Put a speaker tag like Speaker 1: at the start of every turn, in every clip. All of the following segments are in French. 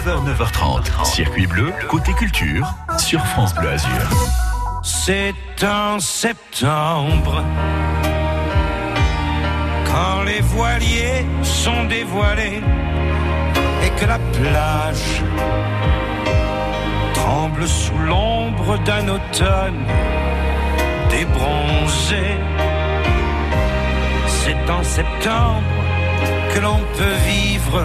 Speaker 1: 9h, 9h30. Circuit bleu, côté culture, sur France Bleu Azur.
Speaker 2: C'est en septembre, quand les voiliers sont dévoilés et que la plage tremble sous l'ombre d'un automne débronzé. C'est en septembre que l'on peut vivre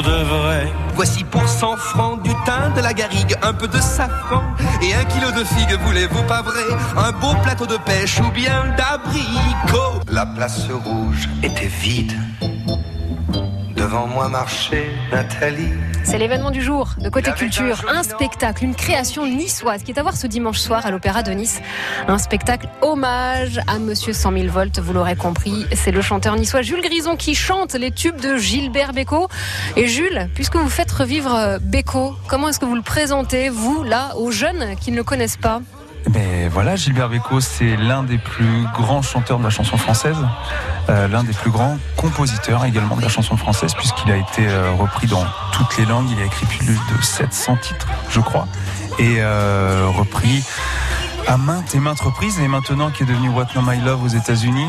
Speaker 2: pour de vrai.
Speaker 3: Voici pour 100 francs du thym, de la garrigue, un peu de safran et un kilo de figues, voulez-vous pas vrai? Un beau plateau de pêche ou bien d'abricot? La place rouge était vide. Devant moi marchait Nathalie.
Speaker 4: C'est l'événement du jour de Côté Culture, un spectacle, une création niçoise qui est à voir ce dimanche soir à l'Opéra de Nice. Un spectacle hommage à Monsieur 100 000 volts, vous l'aurez compris. C'est le chanteur niçois Jules Grison qui chante les tubes de Gilbert Bécaud. Et Jules, puisque vous faites revivre Bécaud, comment est-ce que vous le présentez, vous, là, aux jeunes qui ne le connaissent pas?
Speaker 5: Mais voilà, Gilbert Bécaud, c'est l'un des plus grands chanteurs de la chanson française, euh, l'un des plus grands compositeurs également de la chanson française, puisqu'il a été euh, repris dans toutes les langues. Il a écrit plus de 700 titres, je crois, et euh, repris à maintes et maintes reprises. Et maintenant, qui est devenu What No My Love aux États-Unis,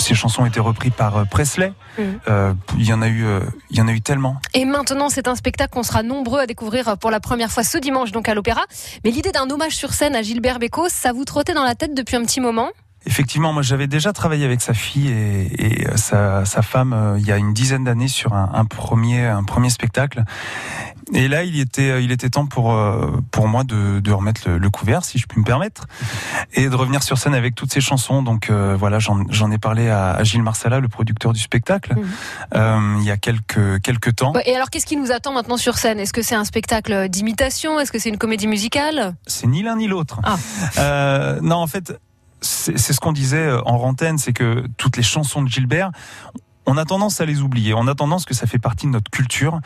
Speaker 5: ces chansons ont été reprises par euh, Presley. Mm. Euh, il y en a eu, euh, il y en a eu tellement.
Speaker 4: Et maintenant, c'est un spectacle qu'on sera nombreux à découvrir pour la première fois ce dimanche, donc à l'Opéra. Mais l'idée d'un hommage sur scène à Gilbert Bécaud, ça vous trottait dans la tête depuis un petit moment?
Speaker 5: Effectivement, moi j'avais déjà travaillé avec sa fille et, sa, femme il y a une dizaine d'années sur un, premier, un premier spectacle. Et là, il était, euh, il était temps pour euh, pour moi de, de remettre le, couvert, si je puis me permettre, et de revenir sur scène avec toutes ces chansons. Donc euh, voilà, j'en ai parlé à, Gilles Marsala, le producteur du spectacle, mhm. il y a quelques quelques temps.
Speaker 4: Et alors, qu'est-ce qui nous attend maintenant sur scène? Est-ce que c'est un spectacle d'imitation? Est-ce que c'est une comédie musicale?
Speaker 5: C'est ni l'un ni l'autre. Ah. non, en fait, c'est ce qu'on disait en rantaine, c'est que toutes les chansons de Gilbert, on a tendance à les oublier. On a tendance que ça fait partie de notre culture.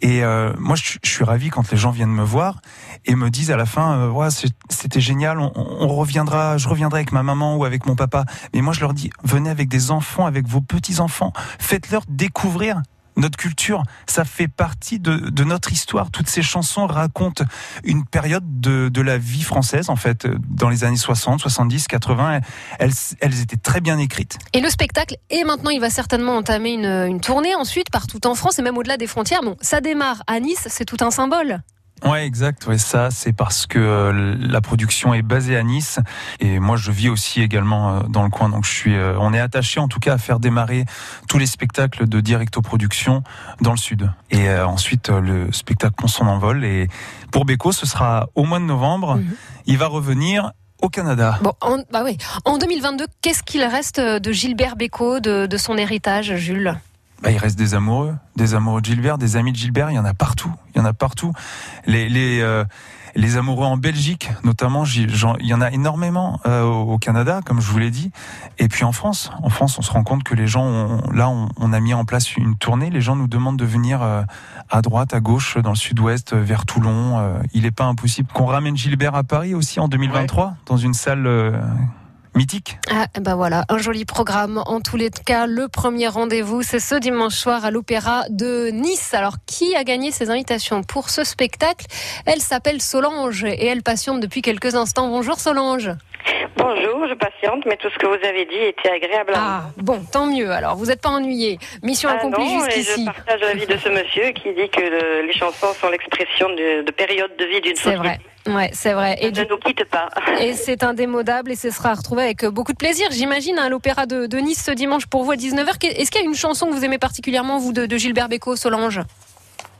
Speaker 5: Et euh, moi, je, suis ravi quand les gens viennent me voir et me disent à la fin, euh, c'était génial. On, on, reviendra, je reviendrai avec ma maman ou avec mon papa. Mais moi, je leur dis, venez avec des enfants, avec vos petits enfants. Faites-leur découvrir notre culture, ça fait partie de, notre histoire. Toutes ces chansons racontent une période de, la vie française, en fait, dans les années 60, 70, 80. Elles, elles étaient très bien écrites.
Speaker 4: Et le spectacle, et maintenant, il va certainement entamer une, une tournée ensuite partout en France et même au-delà des frontières. Bon, ça démarre à Nice, c'est tout un symbole.
Speaker 5: Ouais, exact. Ouais, ça, c'est parce que euh, la production est basée à Nice et moi, je vis aussi également euh, dans le coin. Donc, je suis, euh, on est attaché en tout cas à faire démarrer tous les spectacles de Directo Production dans le sud. Et ensuite, le spectacle prend son envol. Et pour Beko, ce sera au mois de novembre. Mhm. Il va revenir au Canada.
Speaker 4: Bon, en, bah oui. En 2022, qu'est-ce qu'il reste de Gilbert Bécaud, de, de son héritage, Jules?
Speaker 5: Bah, il reste des amoureux, des amoureux de Gilbert, des amis de Gilbert, il y en a partout, il y en a partout. Les les euh, les amoureux en Belgique, notamment, il y en a énormément euh, au Canada, comme je vous l'ai dit, et puis en France. En France, on se rend compte que les gens, ont, là, on, a mis en place une tournée. Les gens nous demandent de venir euh, à droite, à gauche, dans le sud-ouest, vers Toulon. il n'est pas impossible qu'on ramène Gilbert à Paris aussi en 2023, dans une salle mythique.
Speaker 4: Ah, ben voilà, un joli programme. En tous les cas, le premier rendez-vous, c'est ce dimanche soir à l'Opéra de Nice. Alors, qui a gagné ces invitations pour ce spectacle? Elle s'appelle Solange et elle patiente depuis quelques instants. Bonjour Solange.
Speaker 6: Bonjour, je patiente, mais tout ce que vous avez dit était agréable.
Speaker 4: Ah, bon, tant mieux. Alors, vous n'êtes pas ennuyé. Mission ah accomplie jusqu'ici.
Speaker 6: Je partage l'avis de ce monsieur qui dit que les chansons sont l'expression de, de, période de vie d'une société.
Speaker 4: C'est vrai. Ouais, c'est vrai.
Speaker 6: Et ne nous quitte pas.
Speaker 4: Et c'est indémodable et ce sera retrouvé avec beaucoup de plaisir. J'imagine à hein, l'Opéra de, Nice ce dimanche pour vous à 19h. Est-ce qu'il y a une chanson que vous aimez particulièrement, vous, de, de Gilbert Bécaud, Solange?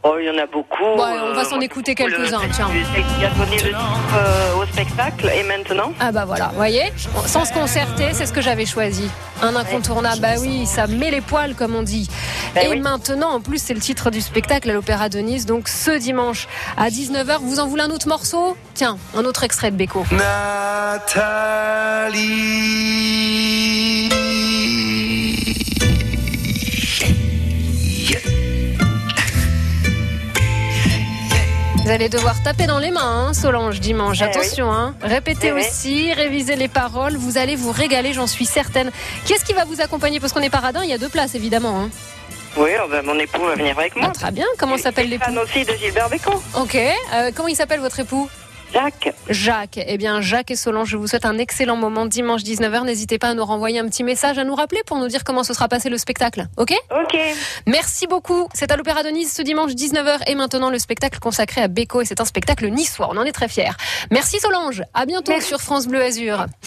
Speaker 6: Oh, il y en a beaucoup. on
Speaker 4: va s'en euh, écouter quelques-uns, tiens.
Speaker 6: Il a donné le titre euh, au spectacle et maintenant.
Speaker 4: Ah bah voilà, vous voyez, sans se concerter, c'est ce que j'avais choisi. Un incontournable, bah oui, ça met les poils comme on dit. Bah et maintenant, en plus, c'est le titre du spectacle à l'Opéra de Nice, donc ce dimanche à 19h. Vous en voulez un autre morceau? Tiens, un autre extrait de Beko.
Speaker 3: Nathalie.
Speaker 4: Vous allez devoir taper dans les mains, hein, Solange, dimanche. Eh Attention, hein. répétez eh aussi, révisez les paroles. Vous allez vous régaler, j'en suis certaine. Qu'est-ce qui va vous accompagner? Parce qu'on est paradin, il y a deux places, évidemment. Hein.
Speaker 6: Oui, oh, bah, mon époux va venir avec moi.
Speaker 4: Ah, très bien. Comment s'appelle l'époux
Speaker 6: fan aussi de Gilbert Bécaud.
Speaker 4: Ok. Euh, comment il s'appelle votre époux?
Speaker 6: Jacques.
Speaker 4: Jacques. Eh bien, Jacques et Solange, je vous souhaite un excellent moment dimanche 19h. N'hésitez pas à nous renvoyer un petit message, à nous rappeler pour nous dire comment se sera passé le spectacle. Ok?
Speaker 6: Ok.
Speaker 4: Merci beaucoup. C'est à l'Opéra de Nice ce dimanche 19h et maintenant le spectacle consacré à Beko et c'est un spectacle niçois. On en est très fiers. Merci Solange. À bientôt
Speaker 6: Merci.
Speaker 4: sur France Bleu Azur.